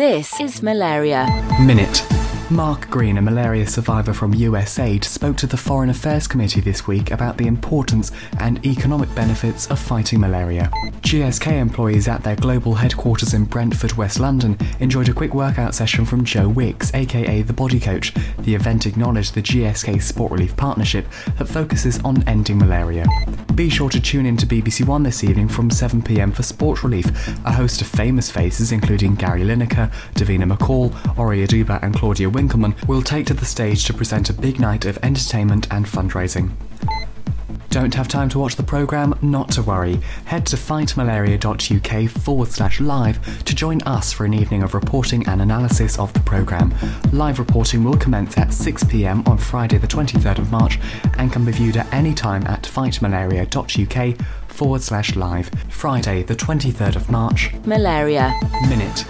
This is Malaria. Minute. Mark Green, a malaria survivor from USAID, spoke to the Foreign Affairs Committee this week about the importance and economic benefits of fighting malaria. GSK employees at their global headquarters in Brentford, West London, enjoyed a quick workout session from Joe Wicks, aka the Body Coach. The event acknowledged the GSK Sport Relief Partnership that focuses on ending malaria. Be sure to tune in to BBC One this evening from 7pm for Sport Relief. A host of famous faces, including Gary Lineker, Davina McCall, Ore Oduba, and Claudia Winkleman will take to the stage to present a big night of entertainment and fundraising. Don't have time to watch the programme? Not to worry. Head to fightmalaria.uk forward slash live to join us for an evening of reporting and analysis of the programme. Live reporting will commence at 6pm on Friday, the 23rd of March, and can be viewed at any time at fightmalaria.uk forward slash live. Friday, the 23rd of March. Malaria. Minute.